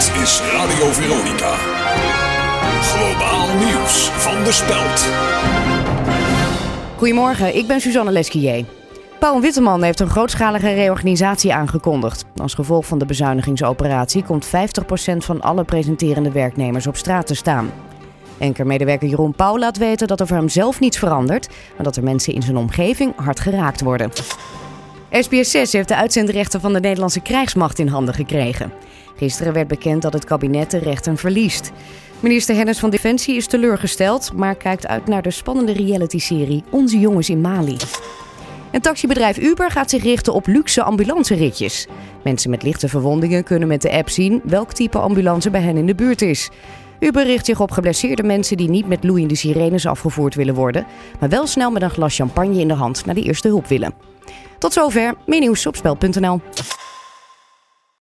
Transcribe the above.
is Radio Veronica. Globaal nieuws van de Speld. Goedemorgen, ik ben Suzanne Lesquier. Paul Witteman heeft een grootschalige reorganisatie aangekondigd. Als gevolg van de bezuinigingsoperatie komt 50% van alle presenterende werknemers op straat te staan. Enker-medewerker Jeroen Pauw laat weten dat er voor hem zelf niets verandert, maar dat er mensen in zijn omgeving hard geraakt worden. SBS 6 heeft de uitzendrechten van de Nederlandse krijgsmacht in handen gekregen. Gisteren werd bekend dat het kabinet de rechten verliest. Minister Hennis van Defensie is teleurgesteld, maar kijkt uit naar de spannende reality-serie Onze Jongens in Mali. En taxibedrijf Uber gaat zich richten op luxe ambulanceritjes. Mensen met lichte verwondingen kunnen met de app zien welk type ambulance bij hen in de buurt is. Uber richt zich op geblesseerde mensen die niet met loeiende sirenes afgevoerd willen worden, maar wel snel met een glas champagne in de hand naar de eerste hulp willen. Tot zover, meer nieuws op spel.nl.